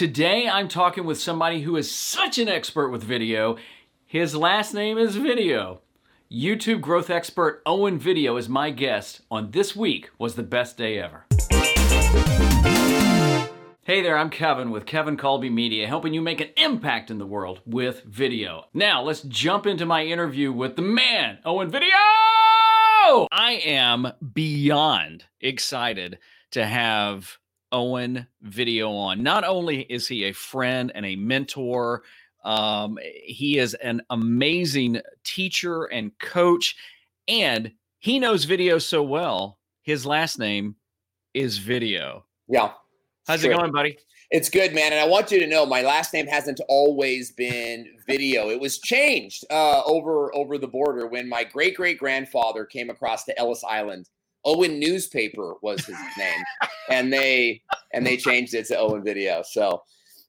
Today I'm talking with somebody who is such an expert with video. His last name is Video. YouTube growth expert Owen Video is my guest on This Week Was the Best Day Ever. Hey there, I'm Kevin with Kevin Colby Media, helping you make an impact in the world with video. Now, let's jump into my interview with the man, Owen Video! I am beyond excited to have Owen Video on. Not only is he a friend and a mentor, um, he is an amazing teacher and coach, and he knows video so well. His last name is Video. Yeah. How's true. it going, buddy? It's good, man. And I want you to know my last name hasn't always been Video. It was changed uh, over over the border when my great great grandfather came across to Ellis Island Owen Newspaper was his name, and they and they changed it to Owen Video. So,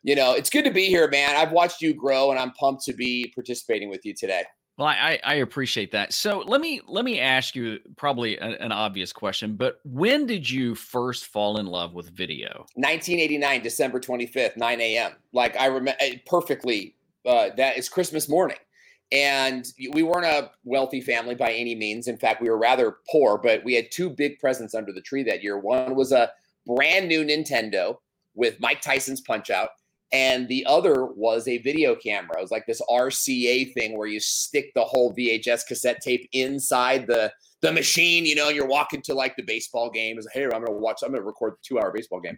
you know, it's good to be here, man. I've watched you grow, and I'm pumped to be participating with you today. Well, I, I appreciate that. So let me let me ask you probably a, an obvious question, but when did you first fall in love with video? 1989, December 25th, 9 a.m. Like I remember eh, perfectly. Uh, that is Christmas morning. And we weren't a wealthy family by any means. In fact, we were rather poor, but we had two big presents under the tree that year. One was a brand new Nintendo with Mike Tyson's Punch Out, and the other was a video camera. It was like this RCA thing where you stick the whole VHS cassette tape inside the the machine, you know, and you're walking to like the baseball game. Is hey, I'm gonna watch, I'm gonna record the two hour baseball game.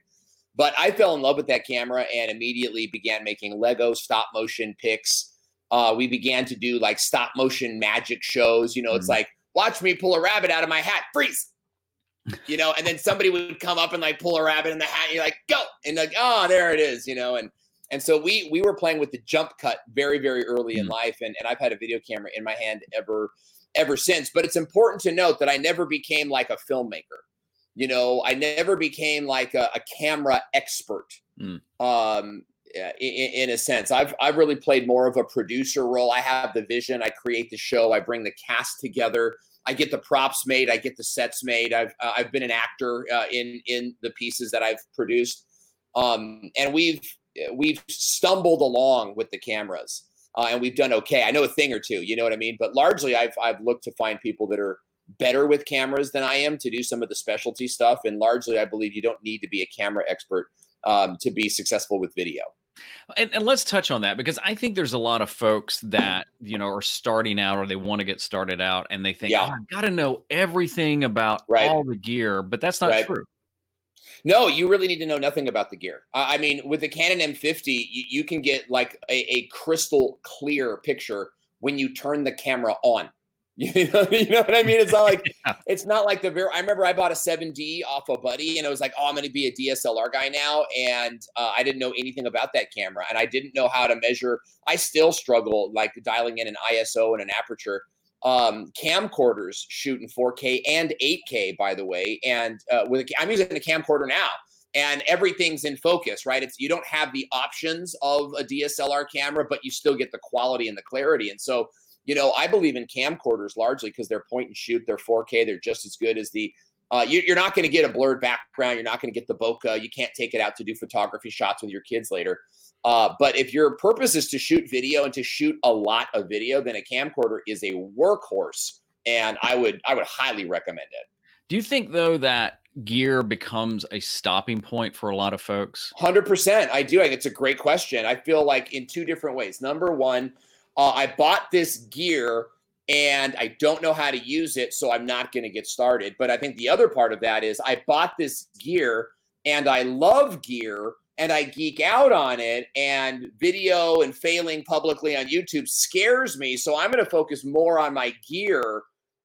But I fell in love with that camera and immediately began making Lego stop motion pics uh, we began to do like stop motion magic shows. You know, it's mm. like, watch me pull a rabbit out of my hat, freeze. You know, and then somebody would come up and like pull a rabbit in the hat. And you're like, go, and like, oh, there it is. You know, and and so we we were playing with the jump cut very very early mm. in life, and and I've had a video camera in my hand ever ever since. But it's important to note that I never became like a filmmaker. You know, I never became like a, a camera expert. Mm. Um, in, in, a sense. I've I've really played more of a producer role. I have the vision. I create the show. I bring the cast together. I get the props made. I get the sets made. I've uh, I've been an actor uh, in in the pieces that I've produced, um, and we've we've stumbled along with the cameras, uh, and we've done okay. I know a thing or two. You know what I mean? But largely, I've I've looked to find people that are better with cameras than I am to do some of the specialty stuff. And largely, I believe you don't need to be a camera expert um, to be successful with video. And, and, let's touch on that because I think there's a lot of folks that you know are starting out or they want to get started out and they think, yeah. oh, I've got to know everything about right. all the gear, but that's not right. true. No, you really need to know nothing about the gear. I mean, with the Canon M50, you, you can get like a, a crystal clear picture when you turn the camera on. You know, you know what I mean? It's not like yeah. it's not like the very. I remember I bought a 7D off a buddy, and I was like, "Oh, I'm going to be a DSLR guy now," and uh, I didn't know anything about that camera, and I didn't know how to measure. I still struggle like dialing in an ISO and an aperture. Um, camcorders shoot in 4K and 8K, by the way, and uh, with a, I'm using a camcorder now, and everything's in focus, right? It's you don't have the options of a DSLR camera, but you still get the quality and the clarity, and so you know, I believe in camcorders largely because they're point and shoot, they're 4K, they're just as good as the. Uh, you, are not going to get a blurred background. You're not going to get the bokeh. You can't take it out to do photography shots with your kids later. Uh, but if your purpose is to shoot video and to shoot a lot of video, then a camcorder is a workhorse, and I would I would highly recommend it. Do you think though that gear becomes a stopping point for a lot of folks? Hundred percent, I do. I think it's a great question. I feel like in two different ways. Number one uh, I bought this gear and I don't know how to use it, so I'm not going to get started. But I think the other part of that is I bought this gear and I love gear and I geek out on it, and video and failing publicly on YouTube scares me. So I'm going to focus more on my gear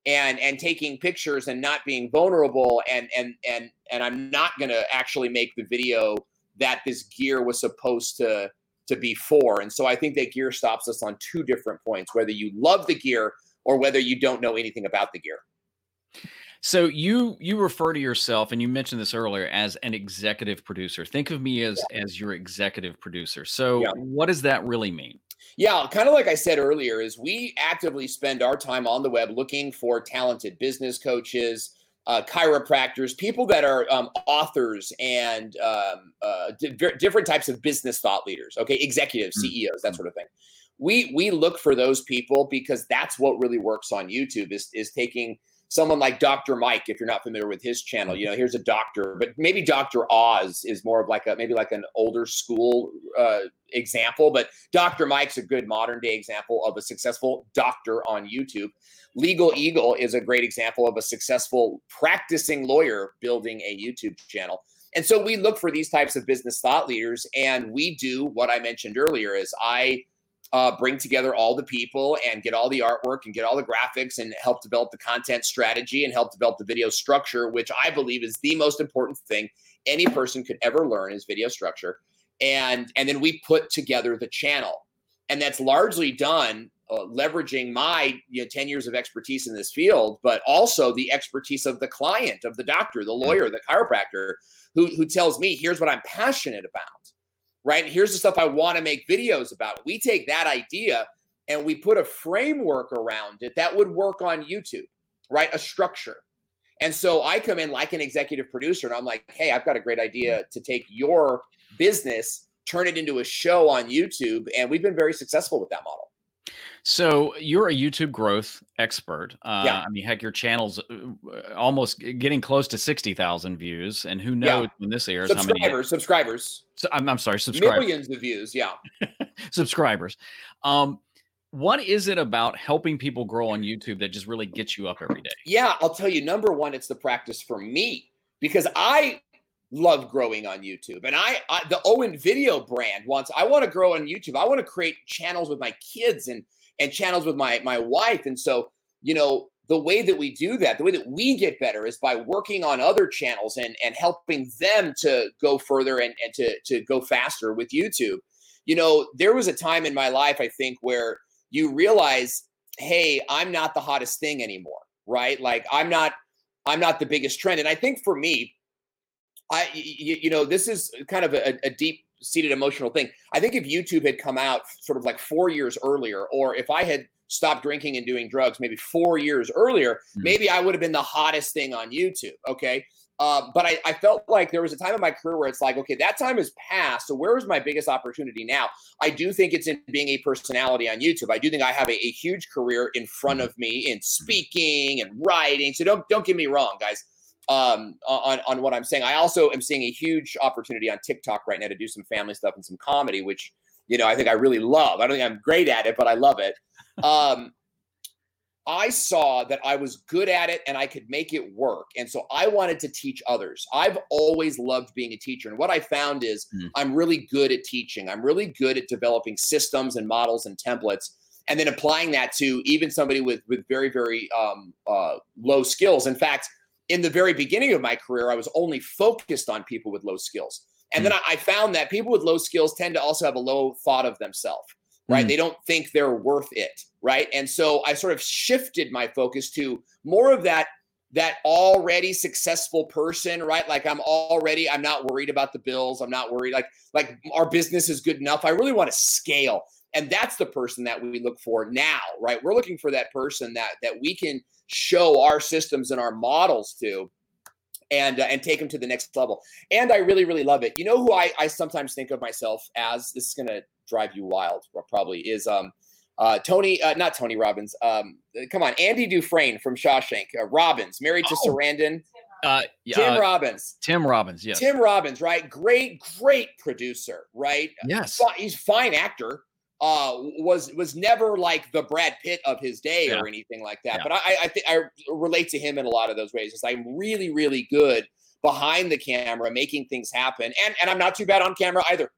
and and taking pictures and not being vulnerable and and and and I'm not going to actually make the video that this gear was supposed to to be four. And so I think that gear stops us on two different points, whether you love the gear or whether you don't know anything about the gear. So you you refer to yourself and you mentioned this earlier as an executive producer. Think of me as yeah. as your executive producer. So yeah. what does that really mean? Yeah, kind of like I said earlier is we actively spend our time on the web looking for talented business coaches, uh, chiropractors, people that are um, authors and um, uh, di- different types of business thought leaders. Okay, executives, Mm. CEOs, that sort of thing. We we look for those people because that's what really works on YouTube is is taking someone like Dr. Mike. If you're not familiar with his channel, you know here's a doctor, but maybe Dr. Oz is more of like a maybe like an older school uh, example. But Dr. Mike's a good modern day example of a successful doctor on YouTube. Legal Eagle is a great example of a successful practicing lawyer building a YouTube channel. And so we look for these types of business thought leaders, and we do what I mentioned earlier: is I uh, bring together all the people and get all the artwork and get all the graphics and help develop the content strategy and help develop the video structure, which I believe is the most important thing any person could ever learn is video structure. And and then we put together the channel, and that's largely done uh, leveraging my you know, 10 years of expertise in this field, but also the expertise of the client, of the doctor, the lawyer, the chiropractor, who, who tells me, here's what I'm passionate about, right? Here's the stuff I want to make videos about. We take that idea and we put a framework around it that would work on YouTube, right? A structure. And so I come in like an executive producer and I'm like, hey, I've got a great idea mm. to take your business, turn it into a show on YouTube. And we've been very successful with that model. So you're a YouTube growth expert. Uh, Yeah. I mean, heck, your channel's uh, almost getting close to sixty thousand views, and who Yeah. knows when this airs how many? Subscribers, subscribers, So, I'm, I'm sorry, subscribers. millions of views. Yeah. subscribers. Um, what is it about helping people grow on YouTube that just really gets you up every day? Yeah, I'll tell you. Number one, it's the practice for me because I love growing on YouTube, and I, I the Owen Video brand wants. I want to grow on YouTube. I want to create channels with my kids and and channels with my my wife, and so you know the way that we do that, the way that we get better is by working on other channels and and helping them to go further and and to to go faster with YouTube. You know, there was a time in my life I think where you realize hey i'm not the hottest thing anymore right like i'm not i'm not the biggest trend and i think for me i you, you know this is kind of a, a deep seated emotional thing i think if youtube had come out sort of like four years earlier or if i had stopped drinking and doing drugs maybe four years earlier Mhm. maybe i would have been the hottest thing on youtube okay uh, but I, I felt like there was a time in my career where it's like, okay, that time has passed. So where is my biggest opportunity now? I do think it's in being a personality on YouTube. I do think I have a, a huge career in front of me in speaking and writing. So don't don't get me wrong, guys. Um, on on what I'm saying, I also am seeing a huge opportunity on TikTok right now to do some family stuff and some comedy, which you know I think I really love. I don't think I'm great at it, but I love it. Um, I saw that I was good at it and I could make it work. And so I wanted to teach others. I've always loved being a teacher. And what I found is Mm. I'm really good at teaching. I'm really good at developing systems and models and templates and then applying that to even somebody with with very very um, uh, low skills. In fact, in the very beginning of my career, I was only focused on people with low skills. And then I, I found that people with low skills tend to also have a low thought of themselves right? Mm. They don't think they're worth it, right? And so I sort of shifted my focus to more of that that already successful person, right? Like I'm already I'm not worried about the bills. I'm not worried like like our business is good enough. I really want to scale. And that's the person that we look for now, right? We're looking for that person that that we can show our systems and our models to and uh, and take them to the next level. And I really really love it. You know who I I sometimes think of myself as this is going to drive you wild probably is um uh Tony uh, not Tony Robbins um come on Andy Dufresne from Shawshank uh, Robbins married to Oh. Sarandon Uh, yeah, Tim uh, Robbins Tim Robbins. Yes. Tim Robbins right great great producer right yes. he's fine actor uh was was never like the Brad Pitt of his day Yeah. or anything like that Yeah. but I I think I relate to him in a lot of those ways is I'm really really good behind the camera making things happen and and I'm not too bad on camera either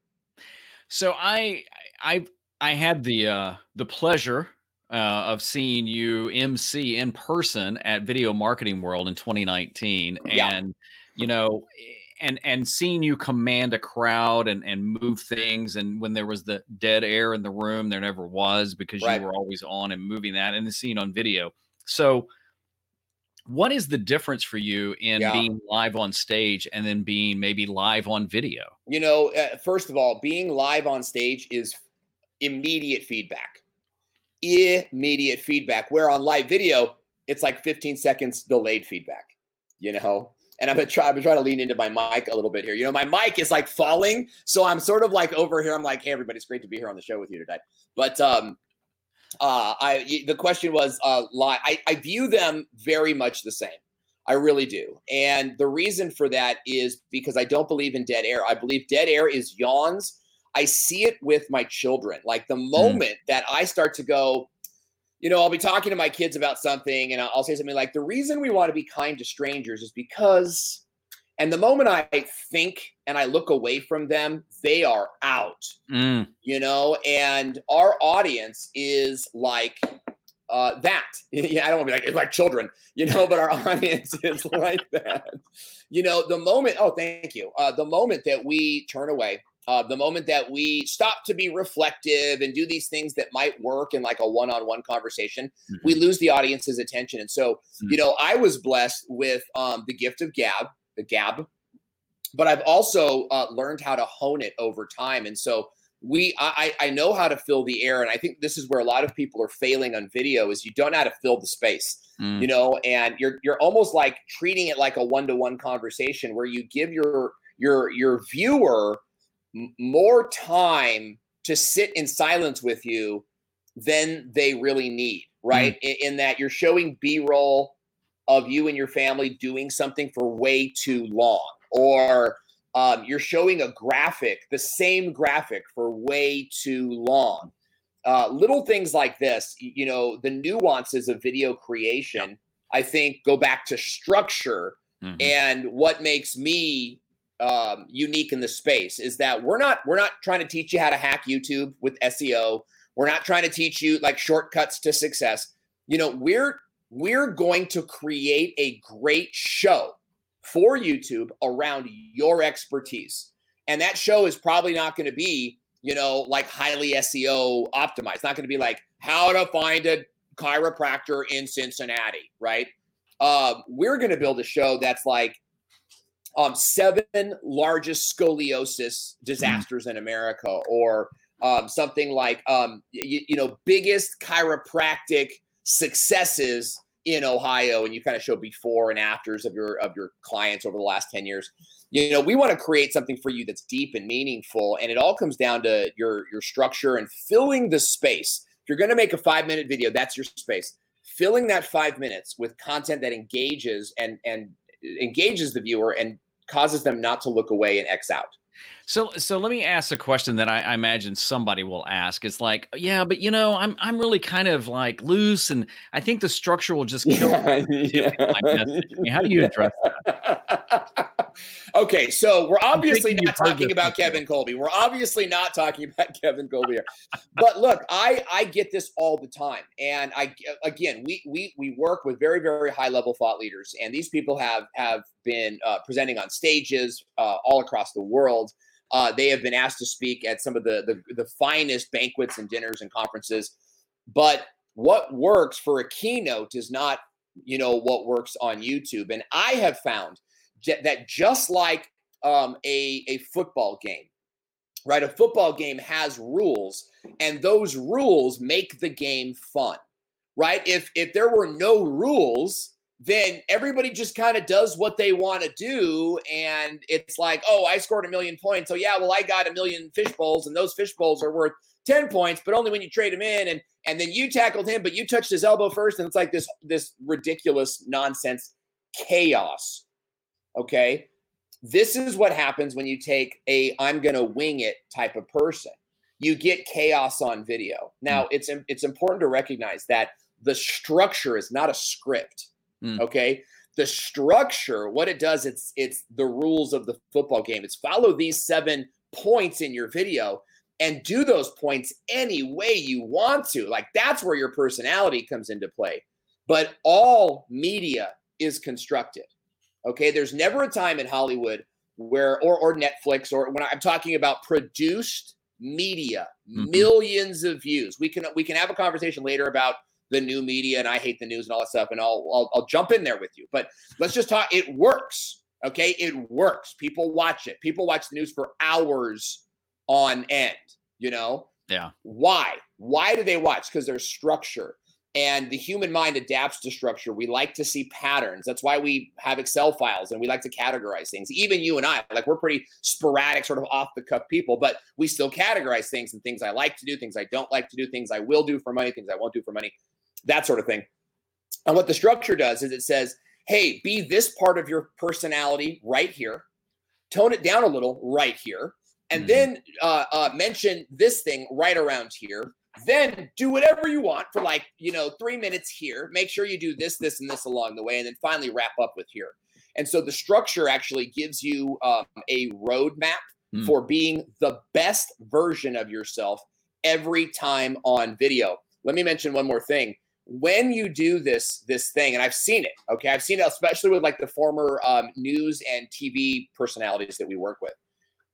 So I I I had the uh the pleasure uh, of seeing you MC in person at Video Marketing World in 2019 Yeah. and you know and and seeing you command a crowd and and move things and when there was the dead air in the room there never was because Right. you were always on and moving that and the scene on video. So what is the difference for you in Yeah. being live on stage and then being maybe live on video? You know, uh, first of all, being live on stage is immediate feedback. Immediate feedback. Where on live video, it's like 15 seconds delayed feedback. you know. And I'm gonna try. I'm gonna try to lean into my mic a little bit here. You know, my mic is like falling, so I'm sort of like over here. I'm like, hey, everybody, it's great to be here on the show with you today. But um, uh, I the question was uh, lie. I, I view them very much the same. I really do. And the reason for that is because I don't believe in dead air. I believe dead air is yawns. I see it with my children. Like the hmm. moment mm. that I start to go, you know, I'll be talking to my kids about something and I'll say something like, the reason we want to be kind to strangers is because, and the moment I think and I look away from them, they are out, mm. you know, and our audience is like, uh, that yeah, I don't want to be like it's like children, you know, but our audience is like that. You know, the moment. Oh, thank you. Uh, the moment that we turn away uh, the moment that we stop to be reflective and do these things that might work in like a one-on-one conversation mm-hmm. we lose the audience's attention and so mm-hmm. you know i was blessed with um, the gift of gab the gab but i've also uh, learned how to hone it over time and so we I, I know how to fill the air and i think this is where a lot of people are failing on video is you don't know how to fill the space mm. you know and you're you're almost like treating it like a one-to-one conversation where you give your your your viewer more time to sit in silence with you than they really need, right? Mm. In, in, that you're showing B roll of you and your family doing something for way too long, or um, you're showing a graphic, the same graphic for way too long. Uh, little things like this, you know, the nuances of video creation, I think, go back to structure. Mm-hmm. And what makes me um, unique in the space is that we're not we're not trying to teach you how to hack YouTube with SEO. We're not trying to teach you like shortcuts to success. You know, we're we're going to create a great show for YouTube around your expertise. And that show is probably not going to be, you know, like highly SEO optimized. It's not going to be like how to find a chiropractor in Cincinnati, right? Uh, we're going to build a show that's like um, seven largest scoliosis disasters in America, or um, something like um, you, you know biggest chiropractic successes in Ohio, and you kind of show before and afters of your of your clients over the last ten years. You know, we want to create something for you that's deep and meaningful, and it all comes down to your your structure and filling the space. If you're going to make a five minute video, that's your space. Filling that five minutes with content that engages and and engages the viewer and causes them not to look away and X out. So, so let me ask a question that I, I, imagine somebody will ask. It's like, yeah, but you know, I'm I'm really kind of like loose, and I think the structure will just kill. Yeah, yeah. How do you address that? okay, so we're obviously not talking about Kevin Colby. We're obviously not talking about Kevin Colby here. but look, I I get this all the time, and I again we we we work with very very high level thought leaders, and these people have have been uh, presenting on stages uh, all across the world. Uh, they have been asked to speak at some of the, the the finest banquets and dinners and conferences. But what works for a keynote is not you know what works on YouTube, and I have found that just like um, a, a football game, right? A football game has rules, and those rules make the game fun, right? If if there were no rules, then everybody just kind of does what they want to do, and it's like, oh, I scored a million points, so yeah, well, I got a million fish bowls, and those fish bowls are worth ten points, but only when you trade them in, and and then you tackled him, but you touched his elbow first, and it's like this this ridiculous nonsense chaos Okay. This is what happens when you take a I'm going to wing it type of person. You get chaos on video. Now, mm. it's it's important to recognize that the structure is not a script. Mm. Okay? The structure, what it does, it's it's the rules of the football game. It's follow these seven points in your video and do those points any way you want to. Like that's where your personality comes into play. But all media is constructed. Okay, there's never a time in Hollywood where or or Netflix or when I'm talking about produced media, mm-hmm. millions of views. We can we can have a conversation later about the new media and I hate the news and all that stuff, and I'll, I'll I'll jump in there with you. But let's just talk. It works. Okay, it works. People watch it. People watch the news for hours on end. You know. Yeah. Why? Why do they watch? Because there's structure. And the human mind adapts to structure. We like to see patterns. That's why we have Excel files and we like to categorize things. Even you and I, like we're pretty sporadic, sort of off the cuff people, but we still categorize things and things I like to do, things I don't like to do, things I will do for money, things I won't do for money, that sort of thing. And what the structure does is it says, hey, be this part of your personality right here, tone it down a little right here, and mm-hmm. then uh, uh, mention this thing right around here then do whatever you want for like, you know, three minutes here. Make sure you do this, this, and this along the way, and then finally wrap up with here. And so the structure actually gives you um, a roadmap mm. for being the best version of yourself every time on video. Let me mention one more thing. When you do this this thing, and I've seen it, okay, I've seen it especially with like the former um, news and TV personalities that we work with,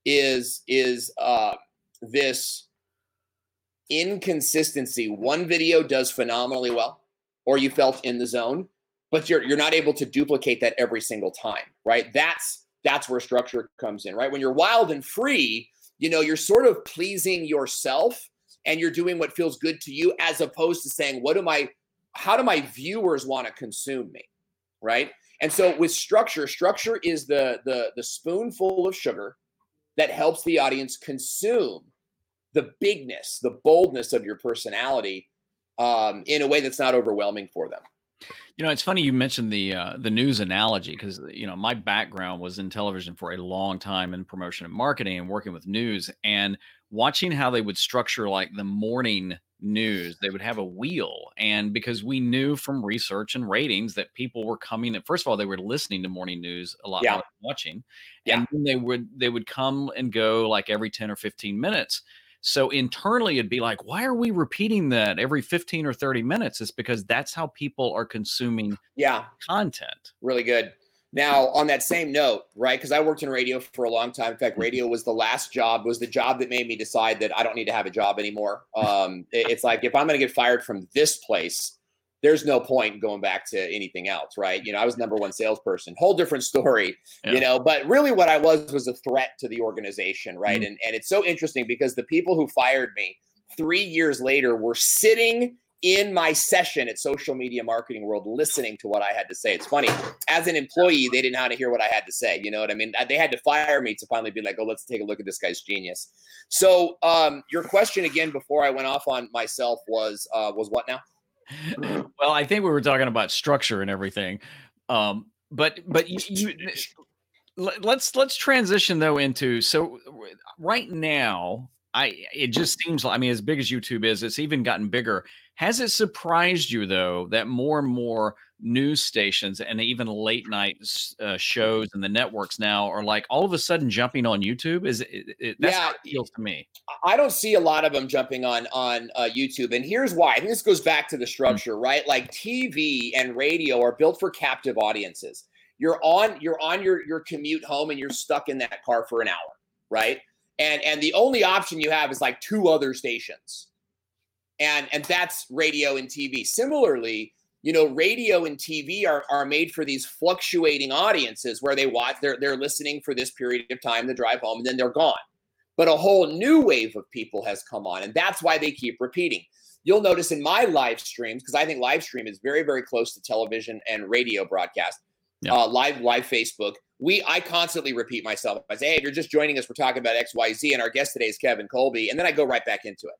is is uh, this inconsistency. One video does phenomenally well, or you felt in the zone, but you're you're not able to duplicate that every single time, right? That's that's where structure comes in, right? When you're wild and free, you know, you're sort of pleasing yourself and you're doing what feels good to you as opposed to saying, what am I how do my viewers want to consume me? Right? And so with structure, structure is the the the spoonful of sugar that helps the audience consume the bigness, the boldness of your personality um, in a way that's not overwhelming for them. You know, it's funny you mentioned the uh, the news analogy because you know my background was in television for a long time in promotion and marketing and working with news and watching how they would structure like the morning news. They would have a wheel, and because we knew from research and ratings that people were coming. And first of all, they were listening to morning news a lot yeah. more than watching, yeah. and they would they would come and go like every ten or fifteen minutes. So internally, it'd be like, why are we repeating that every 15 or 30 minutes? It's because that's how people are consuming yeah content. Really good. Now, on that same note, right? Because I worked in radio for a long time. In fact, mm-hmm. radio was the last job, was the job that made me decide that I don't need to have a job anymore. Um, it's like if I'm going to get fired from this place, there's no point going back to anything else, right? You know, I was number one salesperson, whole different story, yeah. you know, but really what I was was a threat to the organization, right? Mm-hmm. And and it's so interesting because the people who fired me 3 years later were sitting in my session at Social Media Marketing World listening to what I had to say. It's funny. As an employee, they didn't know how to hear what I had to say, you know what I mean? They had to fire me to finally be like, "Oh, let's take a look at this guy's genius." So, um your question again before I went off on myself was uh was what now? well, I think we were talking about structure and everything. Um, but but you, you, let's let's transition though into so right now I it just seems like I mean as big as YouTube is, it's even gotten bigger. Has it surprised you though that more and more news stations and even late night uh, shows and the networks now are like all of a sudden jumping on YouTube. Is it, it that's yeah, how it feels to me. I don't see a lot of them jumping on on uh, YouTube, and here's why. I think this goes back to the hmm. structure, mm-hmm. right? Like TV and radio are built for captive audiences. You're on you're on your your commute home, and you're stuck in that car for an hour, right? And and the only option you have is like two other stations, and and that's radio and TV. Similarly you know, radio and TV are, are made for these fluctuating audiences where they watch, they're, they're listening for this period of time to drive home and then they're gone. But a whole new wave of people has come on, and that's why they keep repeating. You'll notice in my live streams, because I think live stream is very, very close to television and radio broadcast, yeah. uh, live, live Facebook. We, I constantly repeat myself. I say, hey, if you're just joining us, we're talking about X, Y, Z, and our guest today is Kevin Colby, and then I go right back into it.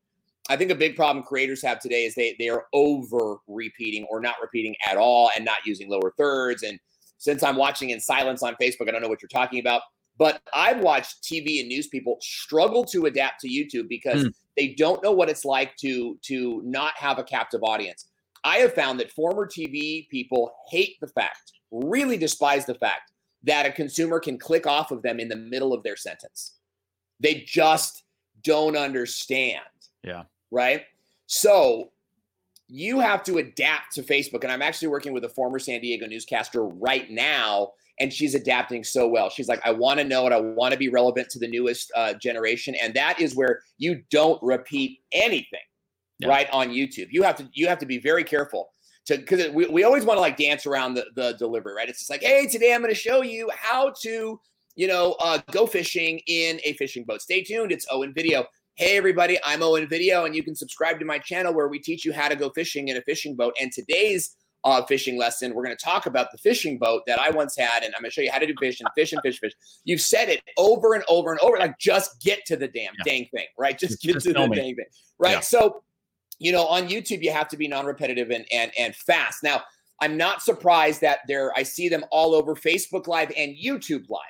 I think a big problem creators have today is they they are over repeating or not repeating at all and not using lower thirds. And since I'm watching in silence on Facebook, I don't know what you're talking about. But I've watched TV and news people struggle to adapt to YouTube because mm. they don't know what it's like to to not have a captive audience. I have found that former TV people hate the fact, really despise the fact that a consumer can click off of them in the middle of their sentence. They just don't understand. Yeah right? So you have to adapt to Facebook. And I'm actually working with a former San Diego newscaster right now, and she's adapting so well. She's like, I want to know it. I want to be relevant to the newest uh, generation. And that is where you don't repeat anything, yeah. right? On YouTube. You have to you have to be very careful. To, because we, we always want to like dance around the, the delivery, right? It's just like, hey, today I'm going to show you how to, you know, uh, go fishing in a fishing boat. Stay tuned. It's Owen Video Hey, everybody, I'm Owen Video, and you can subscribe to my channel where we teach you how to go fishing in a fishing boat. And today's uh, fishing lesson, we're going to talk about the fishing boat that I once had, and I'm going to show you how to do fish and fish and fish, fish. You've said it over and over and over, like just get to the damn yeah. dang thing, right? Just get just to the me. dang thing, right? Yeah. So, you know, on YouTube, you have to be non-repetitive and and and fast. Now, I'm not surprised that there. I see them all over Facebook Live and YouTube Live.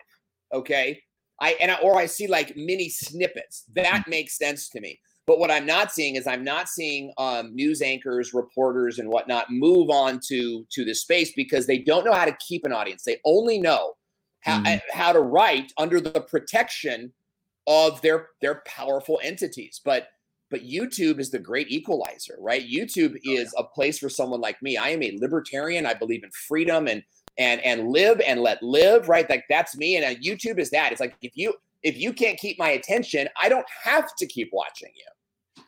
Okay, I and I, or I see like mini snippets. That mm. makes sense to me. But what I'm not seeing is I'm not seeing um, news anchors, reporters, and whatnot move on to to this space because they don't know how to keep an audience. They only know how mm how to write under the protection of their their powerful entities. But but YouTube is the great equalizer, right? YouTube oh, is a place for someone like me. I am a libertarian. I believe in freedom and and and live and let live, right? Like that's me. And uh, YouTube is that. It's like if you if you can't keep my attention, I don't have to keep watching you.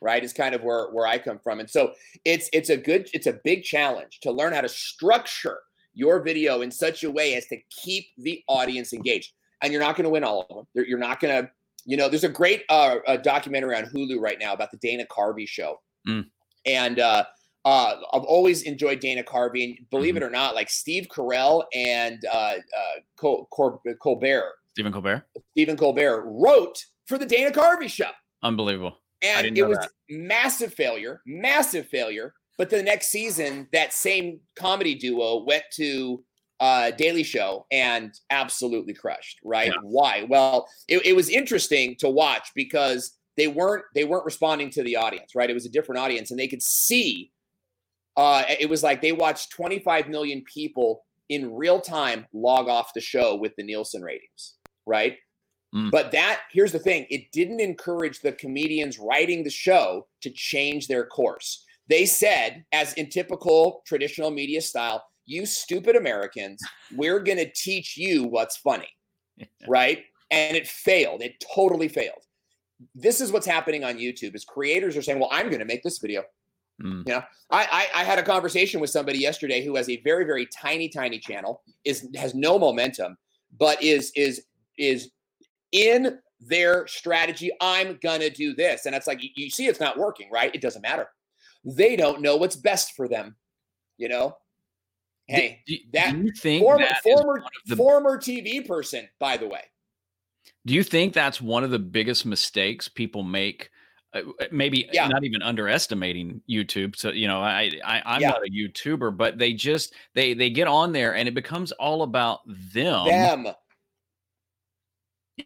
Right? Is kind of where where I come from. And so it's it's a good it's a big challenge to learn how to structure your video in such a way as to keep the audience engaged. And you're not going to win all of them. You're not going to, you know, there's a great uh, a documentary on Hulu right now about the Dana Carvey show. Mm. And uh, uh, I've always enjoyed Dana Carvey, and believe mm-hmm. it or not, like Steve Carell and uh, uh, Col- Col- Colbert, Stephen Colbert, Stephen Colbert wrote for the Dana Carvey show. Unbelievable, and it was that. massive failure, massive failure. But the next season, that same comedy duo went to uh, Daily Show and absolutely crushed. Right? Yeah. Why? Well, it, it was interesting to watch because they weren't they weren't responding to the audience. Right? It was a different audience, and they could see uh, it was like they watched 25 million people in real time log off the show with the Nielsen ratings, right? Mm. But that here's the thing: it didn't encourage the comedians writing the show to change their course. They said, as in typical traditional media style, "You stupid Americans, we're going to teach you what's funny," right? And it failed. It totally failed. This is what's happening on YouTube: is creators are saying, "Well, I'm going to make this video." Mm. You know, I, I, I had a conversation with somebody yesterday who has a very very tiny tiny channel is has no momentum, but is is is in their strategy. I'm gonna do this, and it's like you, you see it's not working, right? It doesn't matter. They don't know what's best for them. You know, hey, do, that do you think former former the, former TV person, by the way. Do you think that's one of the biggest mistakes people make maybe yeah. not even underestimating YouTube. So you know, I, I am yeah. not a YouTuber, but they just they they get on there and it becomes all about them. Them.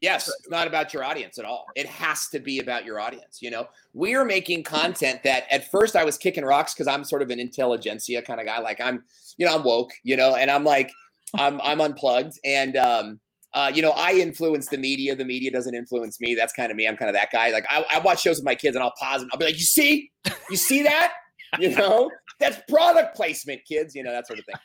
Yes, it's not about your audience at all. It has to be about your audience. You know, we are making content that at first I was kicking rocks because I'm sort of an intelligentsia kind of guy. Like I'm, you know, I'm woke, you know, and I'm like, I'm I'm unplugged, and um, uh, you know, I influence the media. The media doesn't influence me. That's kind of me. I'm kind of that guy. Like I, I watch shows with my kids and I'll pause and I'll be like, you see, you see that? you know, that's product placement, kids. You know, that sort of thing.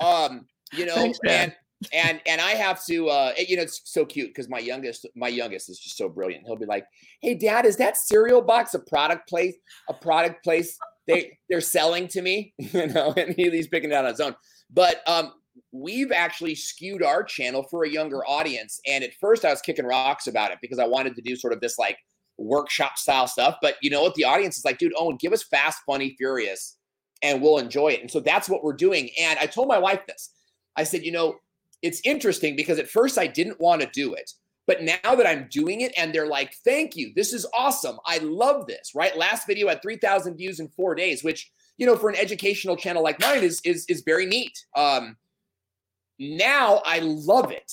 Um, you know, Thanks, and and and I have to uh you know it's so cute because my youngest my youngest is just so brilliant. He'll be like, "Hey dad, is that cereal box a product place a product place they they're selling to me?" you know, and he, he's picking it out on his own. But um we've actually skewed our channel for a younger audience. And at first, I was kicking rocks about it because I wanted to do sort of this like workshop style stuff. But you know what? The audience is like, dude, Owen, give us fast, funny, furious, and we'll enjoy it. And so that's what we're doing. And I told my wife this I said, you know, it's interesting because at first I didn't want to do it. But now that I'm doing it and they're like, thank you, this is awesome. I love this, right? Last video had 3,000 views in four days, which, you know, for an educational channel like mine is, is, is very neat. Um, now I love it.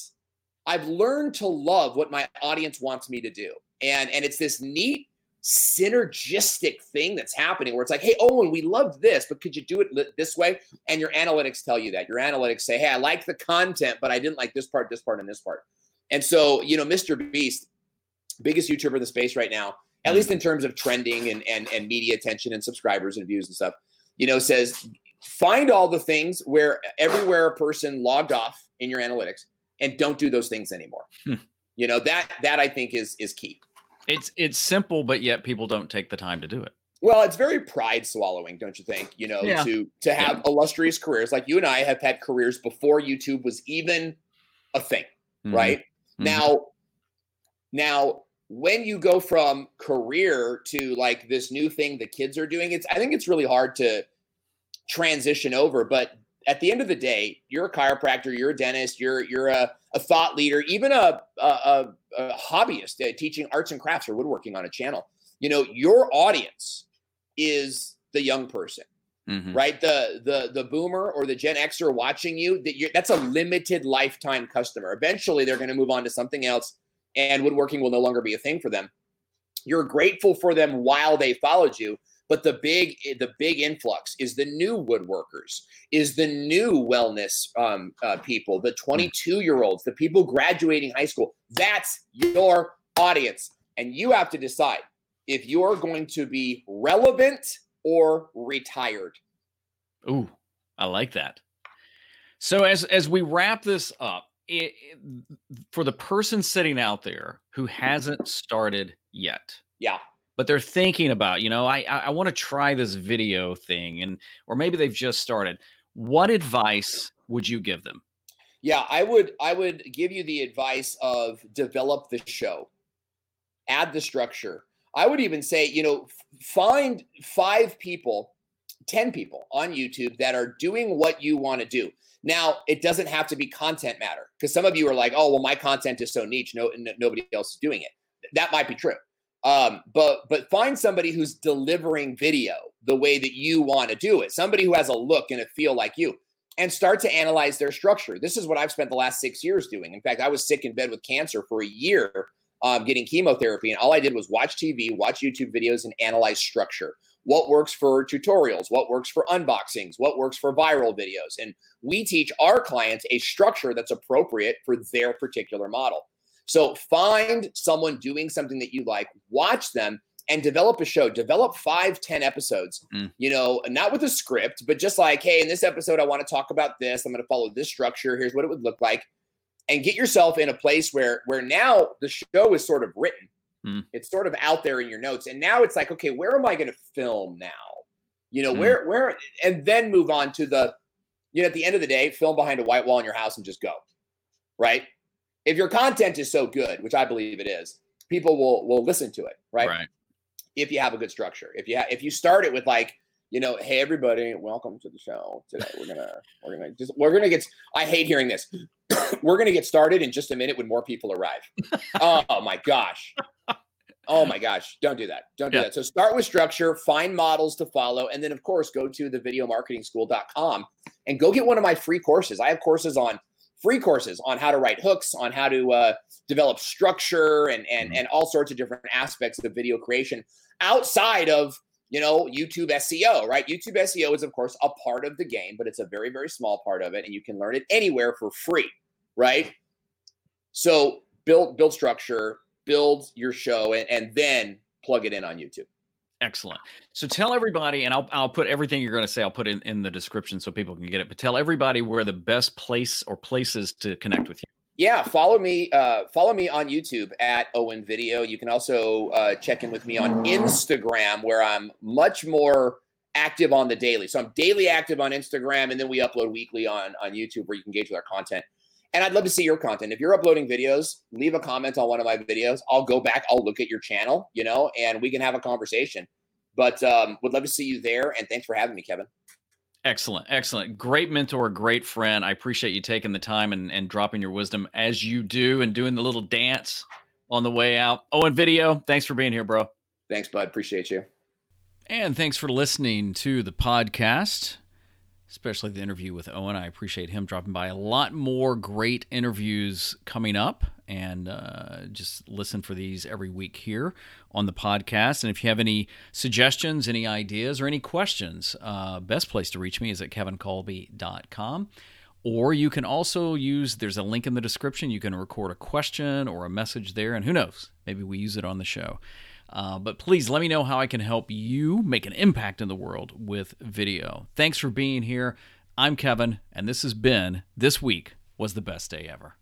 I've learned to love what my audience wants me to do. And and it's this neat synergistic thing that's happening where it's like, hey, Owen, we loved this, but could you do it this way? And your analytics tell you that. Your analytics say, hey, I like the content, but I didn't like this part, this part, and this part. And so, you know, Mr. Beast, biggest YouTuber in the space right now, at least in terms of trending and and, and media attention and subscribers and views and stuff, you know, says find all the things where everywhere a person logged off in your analytics and don't do those things anymore. Hmm. You know, that that I think is is key. It's it's simple, but yet people don't take the time to do it. Well, it's very pride swallowing, don't you think? You know, yeah. to to have yeah. illustrious careers like you and I have had careers before YouTube was even a thing, mm-hmm. right? Mm-hmm. Now, now when you go from career to like this new thing the kids are doing, it's I think it's really hard to transition over. But at the end of the day, you're a chiropractor, you're a dentist, you're you're a, a thought leader, even a, a, a hobbyist uh, teaching arts and crafts or woodworking on a channel. You know, your audience is the young person. Mm-hmm. right? The the the boomer or the Gen Xer watching you, that that's a limited lifetime customer. Eventually, they're going to move on to something else, and woodworking will no longer be a thing for them. You're grateful for them while they followed you, but the big the big influx is the new woodworkers, is the new wellness um, uh, people, the hmm. 22 year olds, the people graduating high school. That's your audience, and you have to decide if you're going to be relevant or retired. Ooh, I like that. So as as we wrap this up, it, for the person sitting out there who hasn't started yet, yeah, but they're thinking about, you know, I I, I want to try this video thing, and or maybe they've just started. What advice would you give them? Yeah, I would I would give you the advice of develop the show, add the structure, I would even say, you know, find five people, 10 people on YouTube that are doing what you want to do. Now, it doesn't have to be content matter because some of you are like, oh, well, my content is so niche, no, nobody else is doing it. That might be true. Um, but but find somebody who's delivering video the way that you want to do it. Somebody who has a look and a feel like you, and start to analyze their structure. This is what I've spent the last six years doing. In fact, I was sick in bed with cancer for a year um, getting chemotherapy, and all I did was watch TV, watch YouTube videos, and analyze structure. What works for tutorials? What works for unboxings? What works for viral videos? And we teach our clients a structure that's appropriate for their particular model. So find someone doing something that you like, watch them, and develop a show. Develop five ten episodes mm. you know not with a script but just like hey in this episode i want to talk about this. I'm going to follow this structure. Here's what it would look like. And get yourself in a place where where now the show is sort of written. Mm. it's sort of out there in your notes. And now it's like okay where am i going to film now? You know mm. where where and then move on to the you know at the end of the day film behind a white wall in your house and just go. Right if your content is so good which i believe it is people will will listen to it right, right. if you have a good structure if you ha- if you start it with like you know, hey everybody, welcome to the show. Today we're gonna we're gonna just we're gonna get. I hate hearing this. we're gonna get started in just a minute when more people arrive. oh my gosh. Oh my gosh, don't do that. Don't do yeah. that. So start with structure, find models to follow, and then of course go to the videomarketingschool.com and go get one of my free courses. I have courses on free courses on how to write hooks, on how to uh, develop structure and and mm-hmm. and all sorts of different aspects of video creation outside of you know, YouTube SEO, right? YouTube SEO is, of course, a part of the game, but it's a very, very small part of it, and you can learn it anywhere for free, right? So build build structure, build your show, and, and then plug it in on YouTube. Excellent. So tell everybody, and I'll I'll put everything you're going to say. I'll put in in the description so people can get it. But tell everybody where the best place or places to connect with you yeah follow me uh, follow me on youtube at owen video you can also uh, check in with me on instagram where i'm much more active on the daily so i'm daily active on instagram and then we upload weekly on on youtube where you can engage with our content and i'd love to see your content if you're uploading videos leave a comment on one of my videos i'll go back i'll look at your channel you know and we can have a conversation but um, would love to see you there and thanks for having me kevin Excellent, excellent. Great mentor, great friend. I appreciate you taking the time and, and dropping your wisdom as you do and doing the little dance on the way out. Oh, Owen Video, thanks for being here, bro. Thanks, bud. Appreciate you. And thanks for listening to the podcast especially the interview with Owen. I appreciate him dropping by. A lot more great interviews coming up, and uh, just listen for these every week here on the podcast. And if you have any suggestions, any ideas, or any questions, uh, best place to reach me is at kevincolby.com. Or you can also use, there's a link in the description. You can record a question or a message there, and who knows, maybe we use it on the show. Uh, but please let me know how I can help you make an impact in the world with video. Thanks for being here. I'm Kevin, and this has been This Week Was the Best Day Ever.